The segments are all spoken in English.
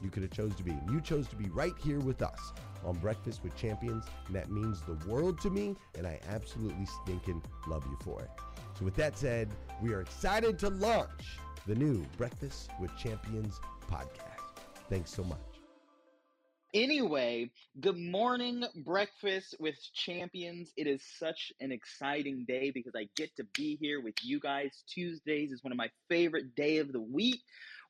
you could have chose to be. You chose to be right here with us on Breakfast with Champions, and that means the world to me, and I absolutely stinking love you for it. So with that said, we are excited to launch the new Breakfast with Champions podcast. Thanks so much. Anyway, good morning, breakfast with champions. It is such an exciting day because I get to be here with you guys. Tuesdays is one of my favorite day of the week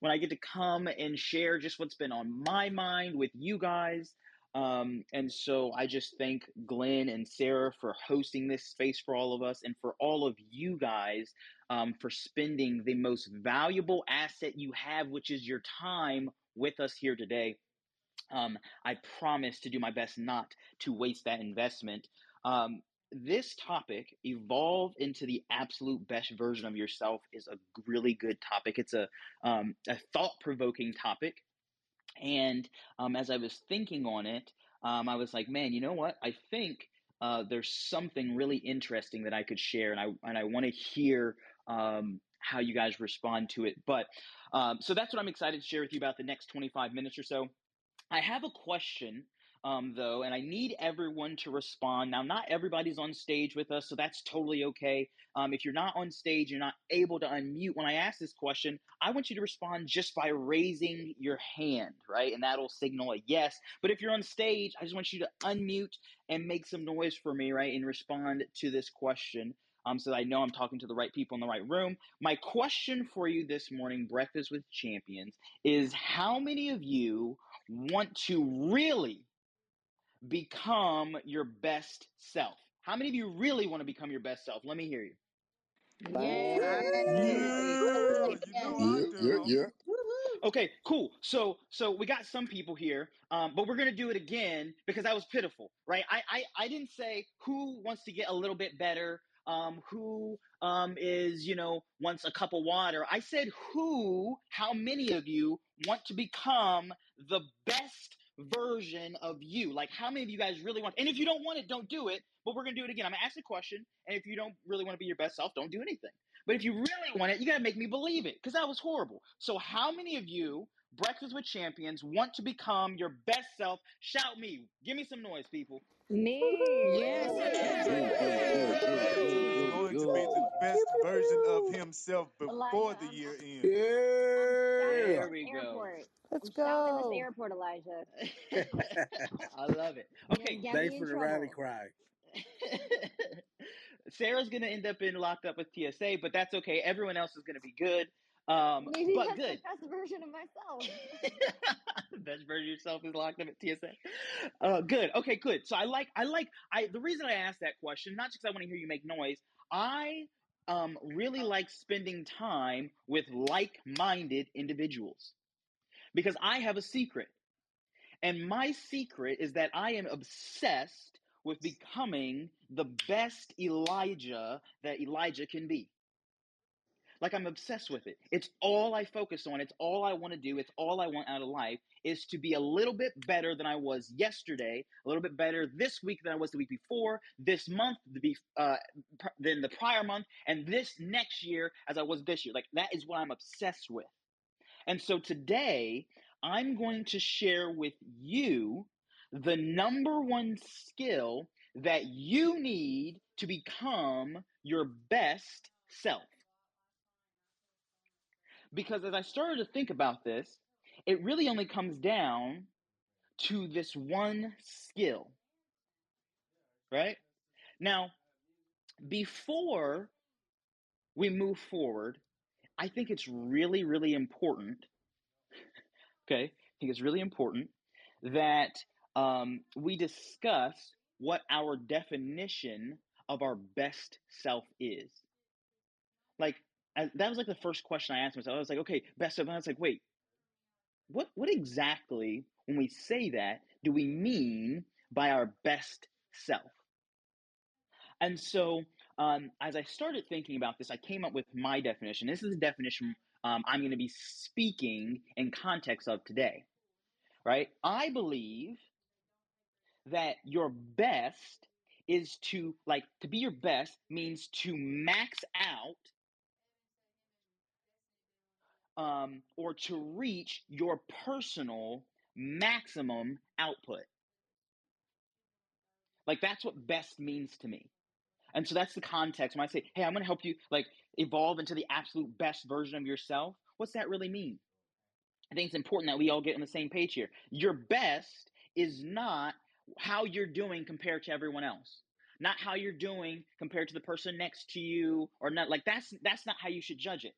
when I get to come and share just what's been on my mind with you guys. Um, and so I just thank Glenn and Sarah for hosting this space for all of us and for all of you guys um, for spending the most valuable asset you have, which is your time with us here today. Um, I promise to do my best not to waste that investment. Um, this topic, evolve into the absolute best version of yourself, is a really good topic. It's a, um, a thought provoking topic. And um, as I was thinking on it, um, I was like, man, you know what? I think uh, there's something really interesting that I could share, and I and I want to hear um, how you guys respond to it. But um, so that's what I'm excited to share with you about the next 25 minutes or so. I have a question um, though, and I need everyone to respond. Now, not everybody's on stage with us, so that's totally okay. Um, if you're not on stage, you're not able to unmute. When I ask this question, I want you to respond just by raising your hand, right? And that'll signal a yes. But if you're on stage, I just want you to unmute and make some noise for me, right? And respond to this question. Um, so I know I'm talking to the right people in the right room. My question for you this morning, Breakfast with Champions, is how many of you want to really become your best self? How many of you really want to become your best self? Let me hear you. Yeah. Yeah, yeah, yeah. Okay, cool. So so we got some people here, um, but we're gonna do it again because that was pitiful, right? I I, I didn't say who wants to get a little bit better, um, who um, is you know wants a cup of water. I said who. How many of you want to become the best version of you? Like how many of you guys really want? And if you don't want it, don't do it. But we're gonna do it again. I'm gonna ask a question, and if you don't really want to be your best self, don't do anything. But if you really want it, you gotta make me believe it, because that was horrible. So how many of you, Breakfast with Champions, want to become your best self? Shout me. Give me some noise, people. Me. Yes. going to be the best version of himself before the Elijah. year ends. Yeah. There we go. Airport. Let's I'm shouting go. this airport, Elijah. I love it. Okay, Get Thanks me for the rally trouble. cry. Sarah's gonna end up in locked up with TSA, but that's okay. Everyone else is gonna be good. Um, Maybe but that's good. the best version of myself. the best version of yourself is locked up at TSA. Uh, good. Okay, good. So I like, I like, I. The reason I asked that question, not just because I want to hear you make noise. I um really like spending time with like-minded individuals because I have a secret, and my secret is that I am obsessed with becoming the best Elijah that Elijah can be. Like I'm obsessed with it. It's all I focus on. It's all I want to do. It's all I want out of life is to be a little bit better than I was yesterday, a little bit better this week than I was the week before, this month be uh, pr- than the prior month, and this next year as I was this year. Like that is what I'm obsessed with. And so today I'm going to share with you the number one skill that you need to become your best self. Because as I started to think about this, it really only comes down to this one skill, right? Now, before we move forward, I think it's really, really important, okay? I think it's really important that um, we discuss what our definition of our best self is. Like, That was like the first question I asked myself. I was like, okay, best self. And I was like, wait, what what exactly when we say that do we mean by our best self and so um, as i started thinking about this i came up with my definition this is the definition um, i'm going to be speaking in context of today right i believe that your best is to like to be your best means to max out um, or to reach your personal maximum output. Like that's what best means to me. And so that's the context. When I say, hey, I'm going to help you like evolve into the absolute best version of yourself, what's that really mean? I think it's important that we all get on the same page here. Your best is not how you're doing compared to everyone else. Not how you're doing compared to the person next to you or not like that's that's not how you should judge it.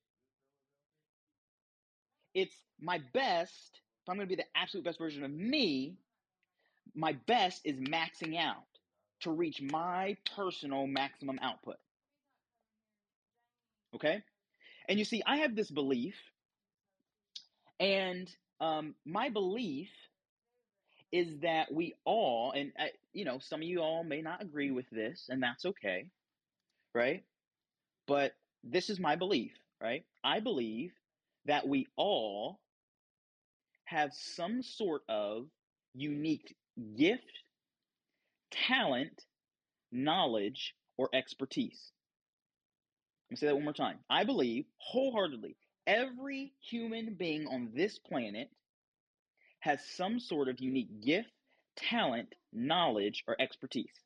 It's my best, if I'm going to be the absolute best version of me, my best is maxing out to reach my personal maximum output. Okay? And you see, I have this belief, and um, my belief is that we all, and uh, you know, some of you all may not agree with this, and that's okay, right? But this is my belief, right? I believe that we all have some sort of unique gift, talent, knowledge, or expertise. Let me say that one more time. I believe wholeheartedly every human being on this planet has some sort of unique gift, talent, knowledge, or expertise.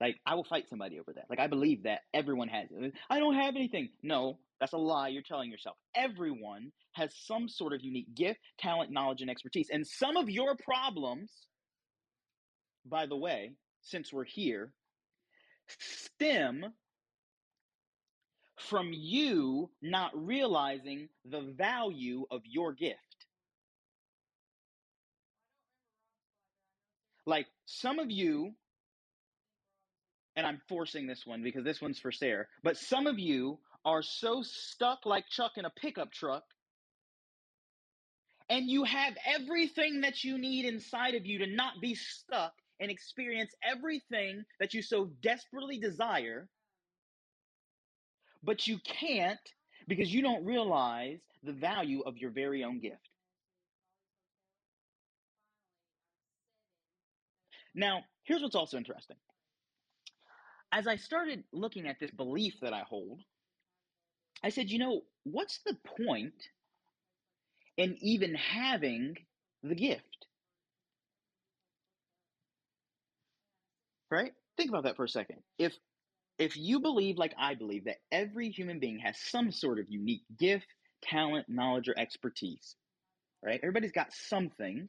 Like, I will fight somebody over that. Like, I believe that everyone has it. I don't have anything. No, that's a lie you're telling yourself. Everyone has some sort of unique gift, talent, knowledge, and expertise. And some of your problems, by the way, since we're here, stem from you not realizing the value of your gift. Like some of you, and I'm forcing this one because this one's for Sarah, but some of you are so stuck like Chuck in a pickup truck, and you have everything that you need inside of you to not be stuck and experience everything that you so desperately desire, but you can't because you don't realize the value of your very own gift. Now, here's what's also interesting. As I started looking at this belief that I hold, I said, you know, what's the point in even having the gift? Right? Think about that for a second. If if you believe like I believe that every human being has some sort of unique gift, talent, knowledge or expertise, right? Everybody's got something.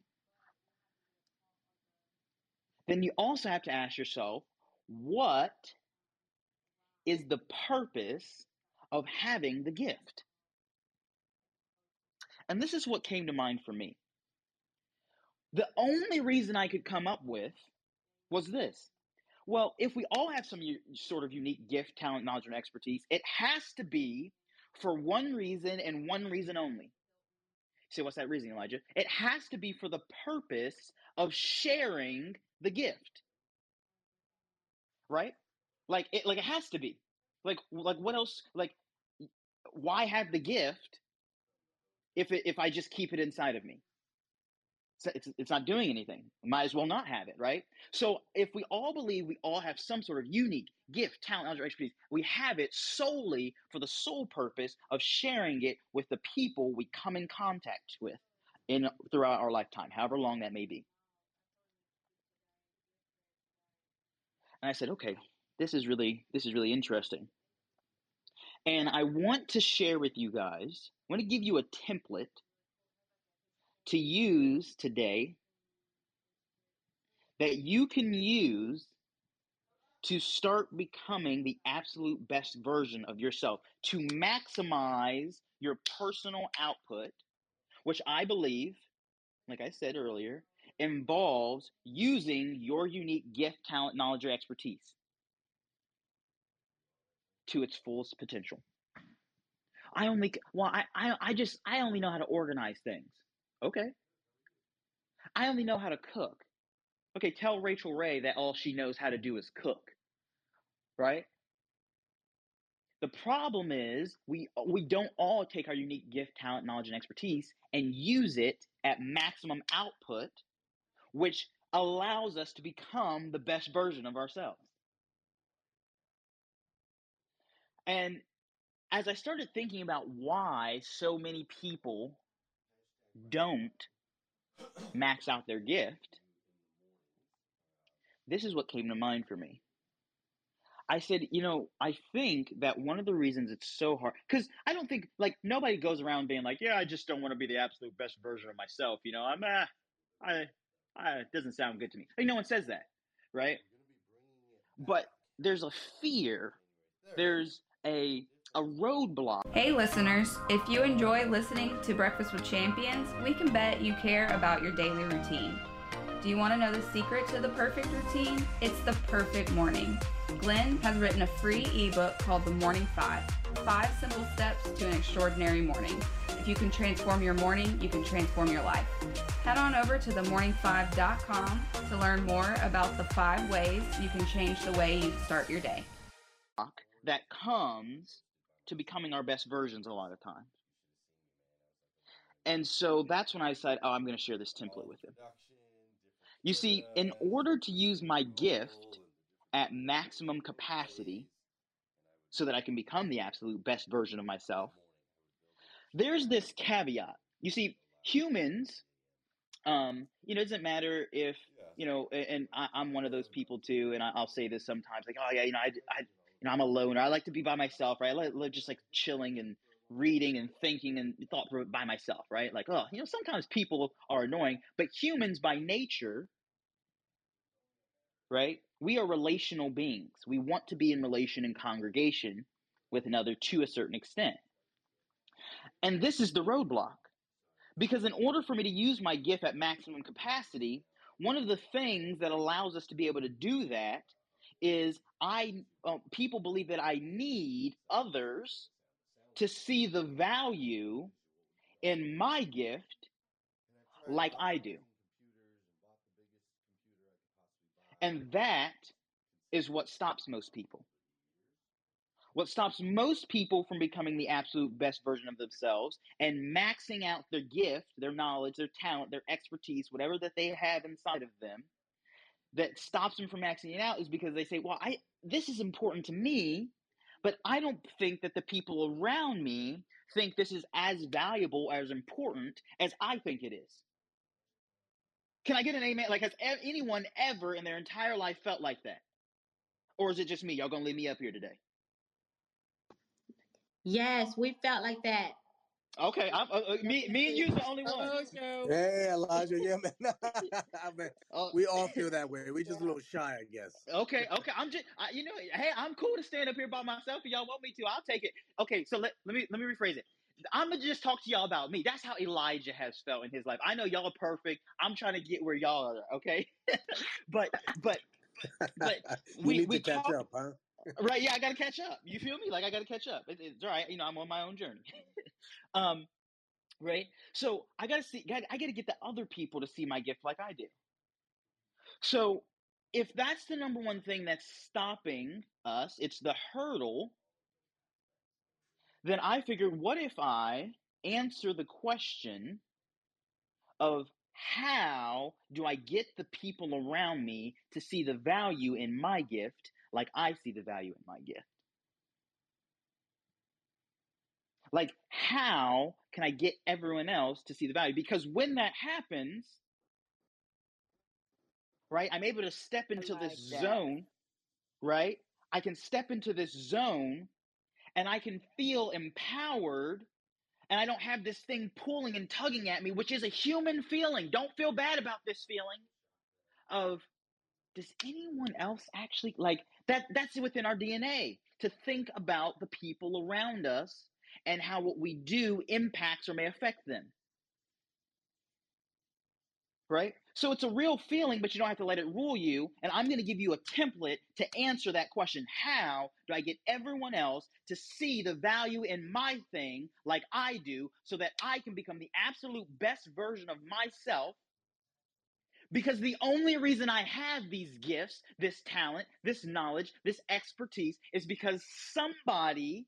Then you also have to ask yourself, what is the purpose of having the gift? And this is what came to mind for me. The only reason I could come up with was this. Well, if we all have some u- sort of unique gift, talent, knowledge, and expertise, it has to be for one reason and one reason only. So, what's that reason, Elijah? It has to be for the purpose of sharing the gift, right? Like it, like it has to be. Like, like what else? Like, why have the gift if it, if I just keep it inside of me? It's, it's, it's not doing anything. Might as well not have it, right? So if we all believe we all have some sort of unique gift, talent, or expertise, we have it solely for the sole purpose of sharing it with the people we come in contact with in throughout our lifetime, however long that may be. And I said, okay, this is really this is really interesting. And I want to share with you guys, I want to give you a template to use today that you can use to start becoming the absolute best version of yourself, to maximize your personal output, which I believe, like I said earlier, involves using your unique gift, talent, knowledge, or expertise to its fullest potential. I only, well, I, I, I just, I only know how to organize things. Okay. I only know how to cook. Okay, tell Rachael Ray that all she knows how to do is cook. Right? The problem is we we don't all take our unique gift, talent, knowledge, and expertise and use it at maximum output, which allows us to become the best version of ourselves. And as I started thinking about why so many people don't max out their gift, this is what came to mind for me. I said, you know, I think that one of the reasons it's so hard, because I don't think, like, nobody goes around being like, yeah, I just don't want to be the absolute best version of myself. You know, I'm, ah, I, I, it doesn't sound good to me. Like, no one says that, right? But there's a fear, there's a, a roadblock. Hey, listeners, if you enjoy listening to Breakfast with Champions, we can bet you care about your daily routine. Do you want to know the secret to the perfect routine? It's the perfect morning. Glenn has written a free ebook called The Morning Five Five Simple Steps to an Extraordinary Morning. You can transform your morning, you can transform your life. Head on over to themorning5.com to learn more about the five ways you can change the way you start your day. that comes to becoming our best versions a lot of times. And so that's when I said, oh, I'm going to share this template with him. You see, in order to use my gift at maximum capacity so that I can become the absolute best version of myself, there's this caveat. You see, humans Um, you know, it doesn't matter if you know, and I, I'm one of those people too, and I, I'll say this sometimes, like, oh yeah, you know, I, I, you know, I'm a loner. I like to be by myself, right? I like, just like chilling and reading and thinking and thought by myself, right? Like, oh, you know, sometimes people are annoying, but humans by nature, right? We are relational beings. We want to be in relation and congregation with another to a certain extent. And this is the roadblock. Because in order for me to use my gift at maximum capacity, one of the things that allows us to be able to do that is I uh, people believe that I need others to see the value in my gift like I do. And that is what stops most people. What stops most people from becoming the absolute best version of themselves and maxing out their gift, their knowledge, their talent, their expertise, whatever that they have inside of them, that stops them from maxing it out is because they say, "Well, I this is important to me, but I don't think that the people around me think this is as valuable as important as I think it is." Can I get an amen? Like, has anyone ever in their entire life felt like that? Or is it just me? Y'all gonna leave me up here today? Yes, we felt like that. Okay, I'm, uh, uh, me, me and you's the only one. Hey, Elijah. Yeah, man. man. Oh, We all feel that way. We just a little shy, I guess. okay, okay. I'm just, I, you know, hey, I'm cool to stand up here by myself. If y'all want me to, I'll take it. Okay, so let, let me let me rephrase it. I'm gonna just talk to y'all about me. That's how Elijah has felt in his life. I know y'all are perfect. I'm trying to get where y'all are. Okay, but but but you we need we to catch talk up, huh? Right. Yeah, I gotta catch up. You feel me? Like I gotta catch up. It, it's all right. You know, I'm on my own journey. um, right. So I gotta see. I gotta get the other people to see my gift like I do. So if that's the number one thing that's stopping us, it's the hurdle, then I figured, what if I answer the question of how do I get the people around me to see the value in my gift like I see the value in my gift? Like, how can I get everyone else to see the value? Because when that happens, right, I'm able to step into like this that. zone, right? I can step into this zone and I can feel empowered and I don't have this thing pulling and tugging at me, which is a human feeling. Don't feel bad about this feeling of does anyone else actually like that that's within our DNA to think about the people around us and how what we do impacts or may affect them. Right? So it's a real feeling, but you don't have to let it rule you. And I'm going to give you a template to answer that question. How do I get everyone else to see the value in my thing like I do so that I can become the absolute best version of myself? Because the only reason I have these gifts, this talent, this knowledge, this expertise is because somebody,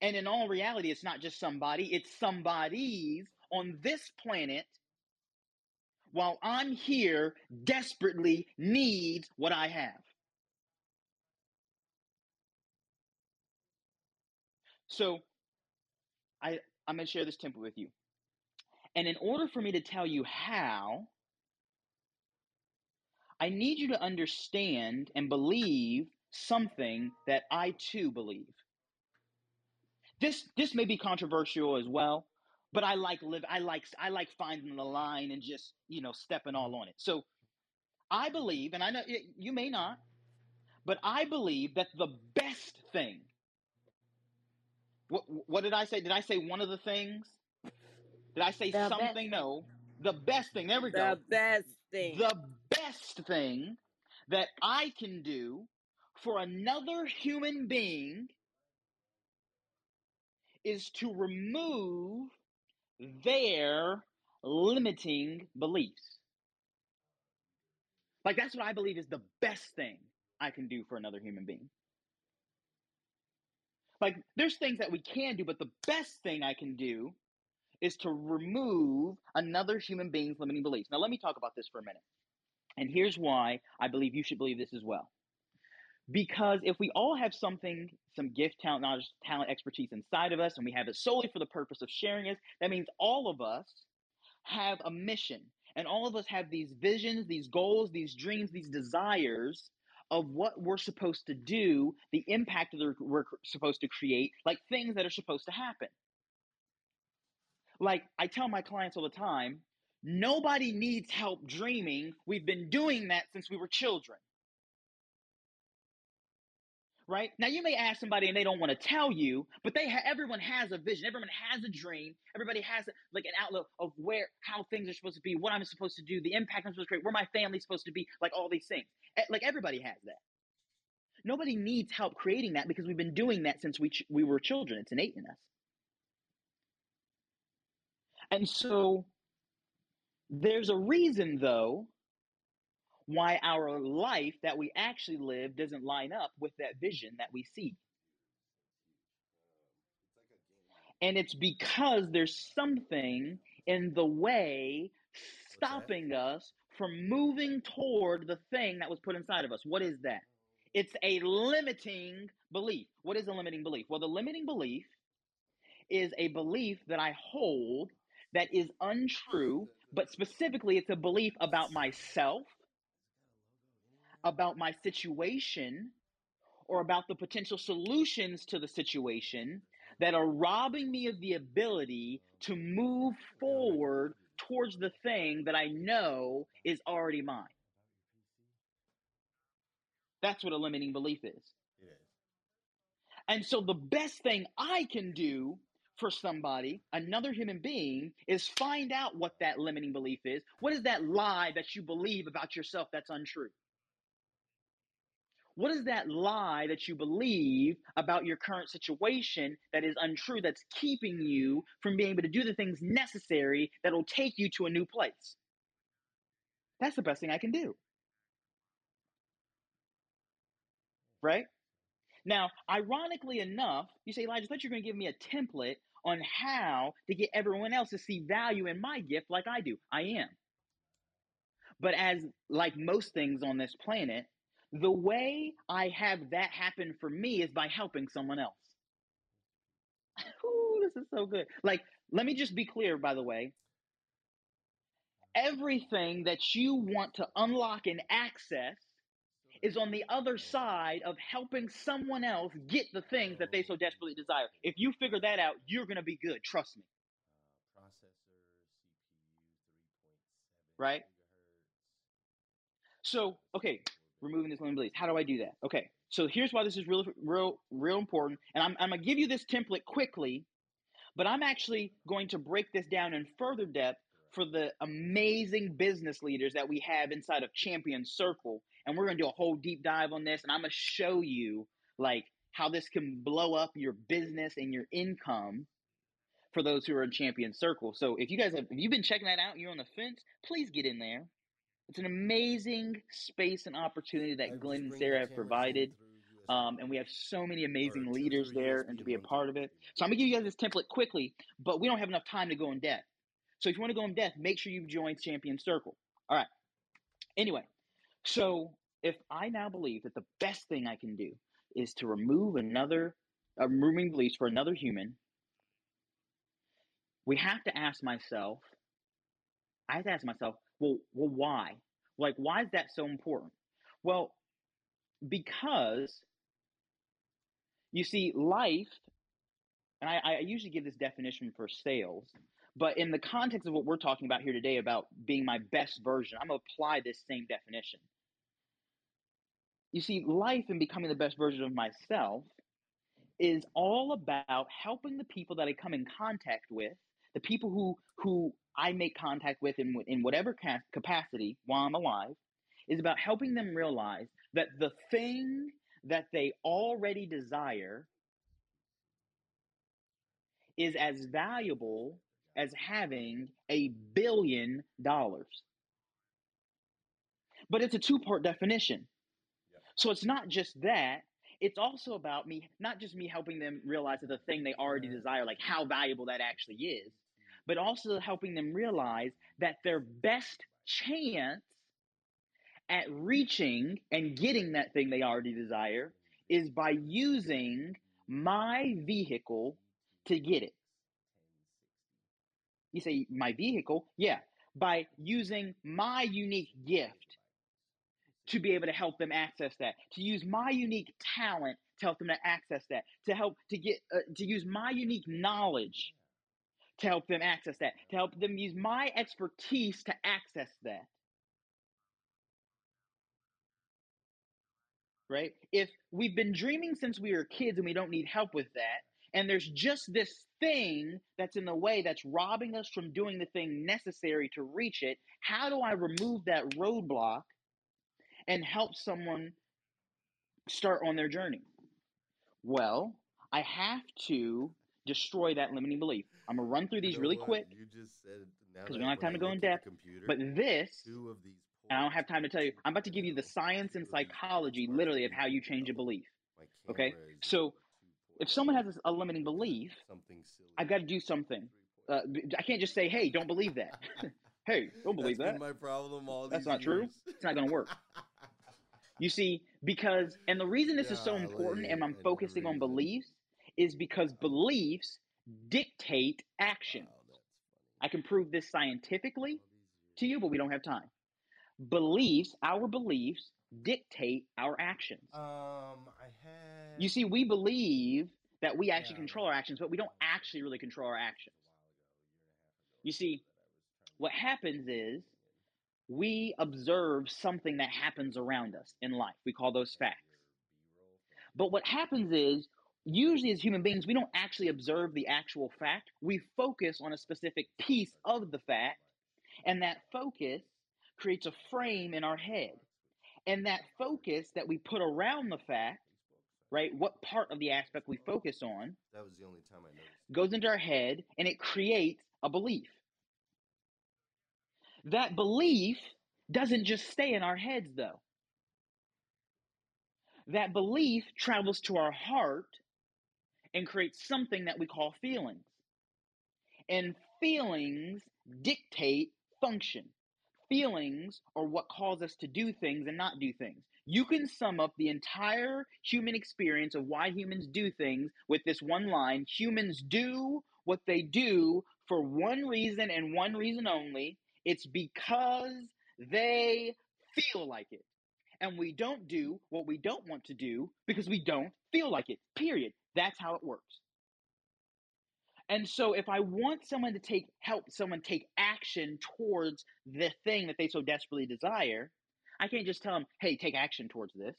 and in all reality, it's not just somebody, it's somebody's on this planet while I'm here desperately needs what I have. So I, I'm going to share this template with you. And in order for me to tell you how, I need you to understand and believe something that I too believe. This this may be controversial as well, but I like live I like I like finding the line and just, you know, stepping all on it. So I believe, and I know y- you may not, but I believe that the best thing. What what did I say? Did I say one of the things? Did I say The something? No. The best thing. There we go. The best thing. The best thing that I can do for another human being is to remove their limiting beliefs. Like, that's what I believe is the best thing I can do for another human being. Like, there's things that we can do, but the best thing I can do is to remove another human being's limiting beliefs. Now, let me talk about this for a minute. And here's why I believe you should believe this as well. Because if we all have something, some gift, talent, knowledge, talent, expertise inside of us, and we have it solely for the purpose of sharing it, that means all of us have a mission. And all of us have these visions, these goals, these dreams, these desires of what we're supposed to do, the impact that we're supposed to create, like things that are supposed to happen. Like I tell my clients all the time, nobody needs help dreaming. We've been doing that since we were children. Right? Now you may ask somebody and they don't want to tell you, but they ha- everyone has a vision. Everyone has a dream. Everybody has like an outlook of where how things are supposed to be, what I'm supposed to do, the impact I'm supposed to create, where my family's supposed to be, like all these things. Like everybody has that. Nobody needs help creating that because we've been doing that since we ch- we were children. It's innate in us. And so there's a reason, though, why our life that we actually live doesn't line up with that vision that we see. And it's because there's something in the way stopping us from moving toward the thing that was put inside of us. What is that? It's a limiting belief. What is a limiting belief? Well, the limiting belief is a belief that I hold that is untrue, but specifically, it's a belief about myself, about my situation, or about the potential solutions to the situation that are robbing me of the ability to move forward towards the thing that I know is already mine. That's what a limiting belief is. And so the best thing I can do for somebody, another human being, is find out what that limiting belief is. What is that lie that you believe about yourself that's untrue? What is that lie that you believe about your current situation that is untrue, that's keeping you from being able to do the things necessary that will take you to a new place? That's the best thing I can do. Right? Now, ironically enough, you say, Elijah, I thought you were going to give me a template on how to get everyone else to see value in my gift like I do. I am. But as like most things on this planet, the way I have that happen for me is by helping someone else. Ooh, this is so good. Like, let me just be clear, by the way. Everything that you want to unlock and access is on the other side of helping someone else get the things that they so desperately desire. If you figure that out, you're going to be good. Trust me. Right? So, okay, removing this limiting beliefs. How do I do that? Okay, so here's why this is real, real, real important. And I'm, I'm going to give you this template quickly, but I'm actually going to break this down in further depth for the amazing business leaders that we have inside of Champion Circle. And we're going to do a whole deep dive on this. And I'm going to show you like how this can blow up your business and your income for those who are in Champion Circle. So if you guys have, if you've been checking that out and you're on the fence, please get in there. It's an amazing space and opportunity that Glenn and Sarah have provided. Um, and we have so many amazing leaders there and to be a part of it. So I'm going to give you guys this template quickly, but we don't have enough time to go in depth. So if you want to go in depth, make sure you join Champion Circle. All right. Anyway, so if I now believe that the best thing I can do is to remove another, uh, removing beliefs for another human, we have to ask myself, I have to ask myself, well, well, why? Like, why is that so important? Well, because you see, life, and I, I usually give this definition for sales, but in the context of what we're talking about here today about being my best version, I'm going to apply this same definition. You see, life and becoming the best version of myself is all about helping the people that I come in contact with, the people who who I make contact with in in whatever capacity while I'm alive, is about helping them realize that the thing that they already desire is as valuable as having a billion dollars. But it's a two part definition. So it's not just that, it's also about me, not just me helping them realize that the thing they already mm-hmm. desire, like how valuable that actually is, mm-hmm. but also helping them realize that their best chance at reaching and getting that thing they already desire mm-hmm. is by using my vehicle to get it. You say, my vehicle? Yeah, by using my unique gift to be able to help them access that, to use my unique talent to help them to access that, to help to get, uh, to use my unique knowledge to help them access that, to help them use my expertise to access that. Right? If we've been dreaming since we were kids and we don't need help with that, and there's just this thing that's in the way that's robbing us from doing the thing necessary to reach it, how do I remove that roadblock and help someone start on their journey? Well, I have to destroy that limiting belief. I'm gonna run through You these know really what? quick You just said because we don't have time to go in depth. computer, But this, two of these and I don't have time to tell you. I'm about to give you the science and psychology, literally, of how you change a belief. Okay, so if someone has a limiting belief, something silly, I've got to do something. Uh, I can't just say, "Hey, don't believe that." hey, don't believe That's that. my problem all That's not true. It's not going to work. You see, because and the reason this is so important, and I'm and focusing on beliefs, is because beliefs dictate action. Wow, I can prove this scientifically to you, but we don't have time. Beliefs, our beliefs, dictate our actions. Um, I had. You see, we believe that we actually Yeah, control our actions, but we don't actually really control our actions. You see, what happens is we observe something that happens around us in life. We call those facts. But what happens is, usually as human beings, we don't actually observe the actual fact. We focus on a specific piece of the fact, and that focus creates a frame in our head. And that focus that we put around the fact, right, what part of the aspect we focus on, That was the only time I noticed. goes into our head and it creates a belief. That belief doesn't just stay in our heads, though. That belief travels to our heart and creates something that we call feelings. And feelings dictate function. Feelings are what cause us to do things and not do things. You can sum up the entire human experience of why humans do things with this one line humans do what they do for one reason and one reason only it's because they feel like it. And we don't do what we don't want to do because we don't feel like it. Period. That's how it works. And so if I want someone to take help someone take action towards the thing that they so desperately desire, I can't just tell them, "Hey, take action towards this."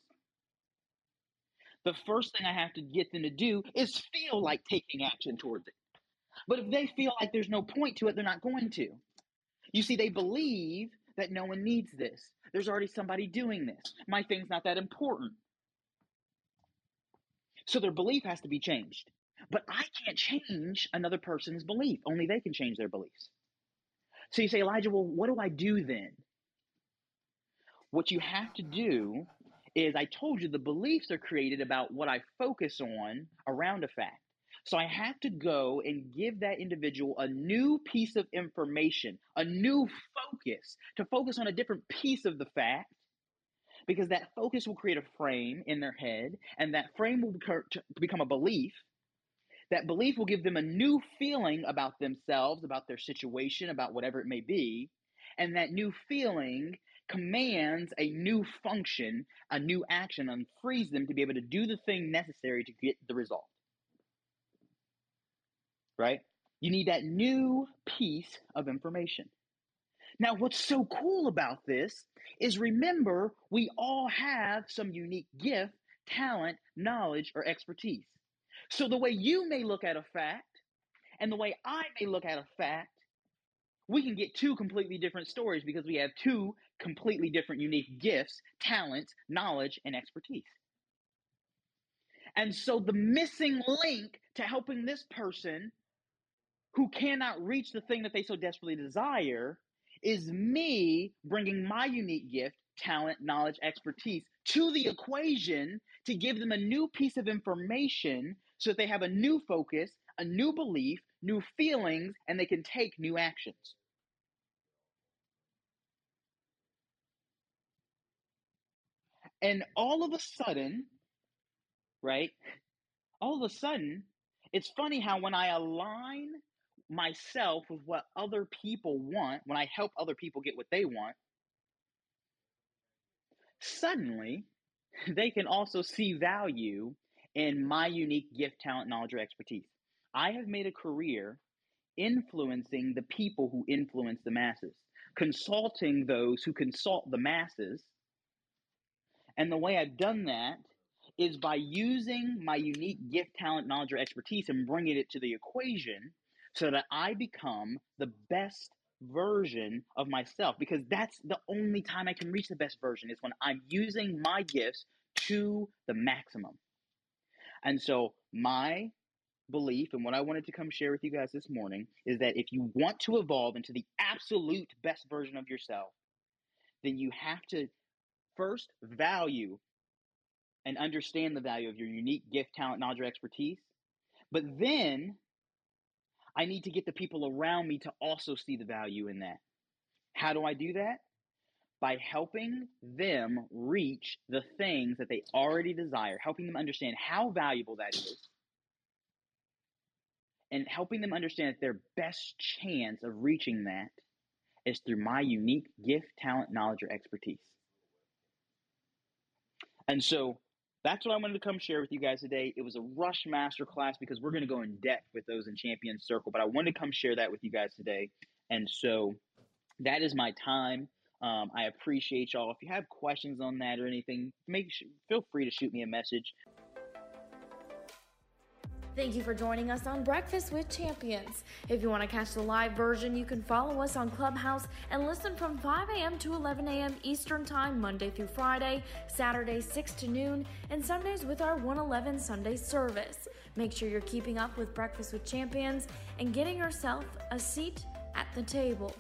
The first thing I have to get them to do is feel like taking action towards it. But if they feel like there's no point to it, they're not going to. You see, they believe that no one needs this. There's already somebody doing this. My thing's not that important. So their belief has to be changed. But I can't change another person's belief. Only they can change their beliefs. So you say, Elijah, well, what do I do then? What you have to do is, I told you the beliefs are created about what I focus on around a fact. So I have to go and give that individual a new piece of information, a new focus, to focus on a different piece of the fact, because that focus will create a frame in their head, and that frame will become, a belief. That belief will give them a new feeling about themselves, about their situation, about whatever it may be. And that new feeling commands a new function, a new action, and frees them to be able to do the thing necessary to get the result. Right? You need that new piece of information. Now, what's so cool about this is remember, we all have some unique gift, talent, knowledge, or expertise. So, the way you may look at a fact and the way I may look at a fact, we can get two completely different stories because we have two completely different unique gifts, talents, knowledge, and expertise. And so, the missing link to helping this person who cannot reach the thing that they so desperately desire is me bringing my unique gift, talent, knowledge, expertise to the equation to give them a new piece of information so that they have a new focus, a new belief, new feelings, and they can take new actions. And all of a sudden, right? All of a sudden, it's funny how when I align myself with what other people want, when I help other people get what they want, suddenly they can also see value in my unique gift, talent, knowledge, or expertise. I have made a career influencing the people who influence the masses, consulting those who consult the masses. And the way I've done that is by using my unique gift, talent, knowledge, or expertise and bringing it to the equation so that I become the best version of myself because that's the only time I can reach the best version is when I'm using my gifts to the maximum. And so, my belief and what I wanted to come share with you guys this morning is that if you want to evolve into the absolute best version of yourself, then you have to first value and understand the value of your unique gift, talent, knowledge, or expertise. But then I need to get the people around me to also see the value in that. How do I do that? By helping them reach the things that they already desire, helping them understand how valuable that is, and helping them understand that their best chance of reaching that is through my unique gift, talent, knowledge, or expertise. And so that's what I wanted to come share with you guys today. It was a rush master class because we're going to go in depth with those in Champions Circle, but I wanted to come share that with you guys today. And so that is my time. Um, I appreciate y'all. If you have questions on that or anything, make feel free to shoot me a message. Thank you for joining us on Breakfast with Champions. If you want to catch the live version, you can follow us on Clubhouse and listen from 5 a.m. to 11 a.m. Eastern Time, Monday through Friday, Saturday 6 to noon, and Sundays with our 111 Sunday service. Make sure you're keeping up with Breakfast with Champions and getting yourself a seat at the table.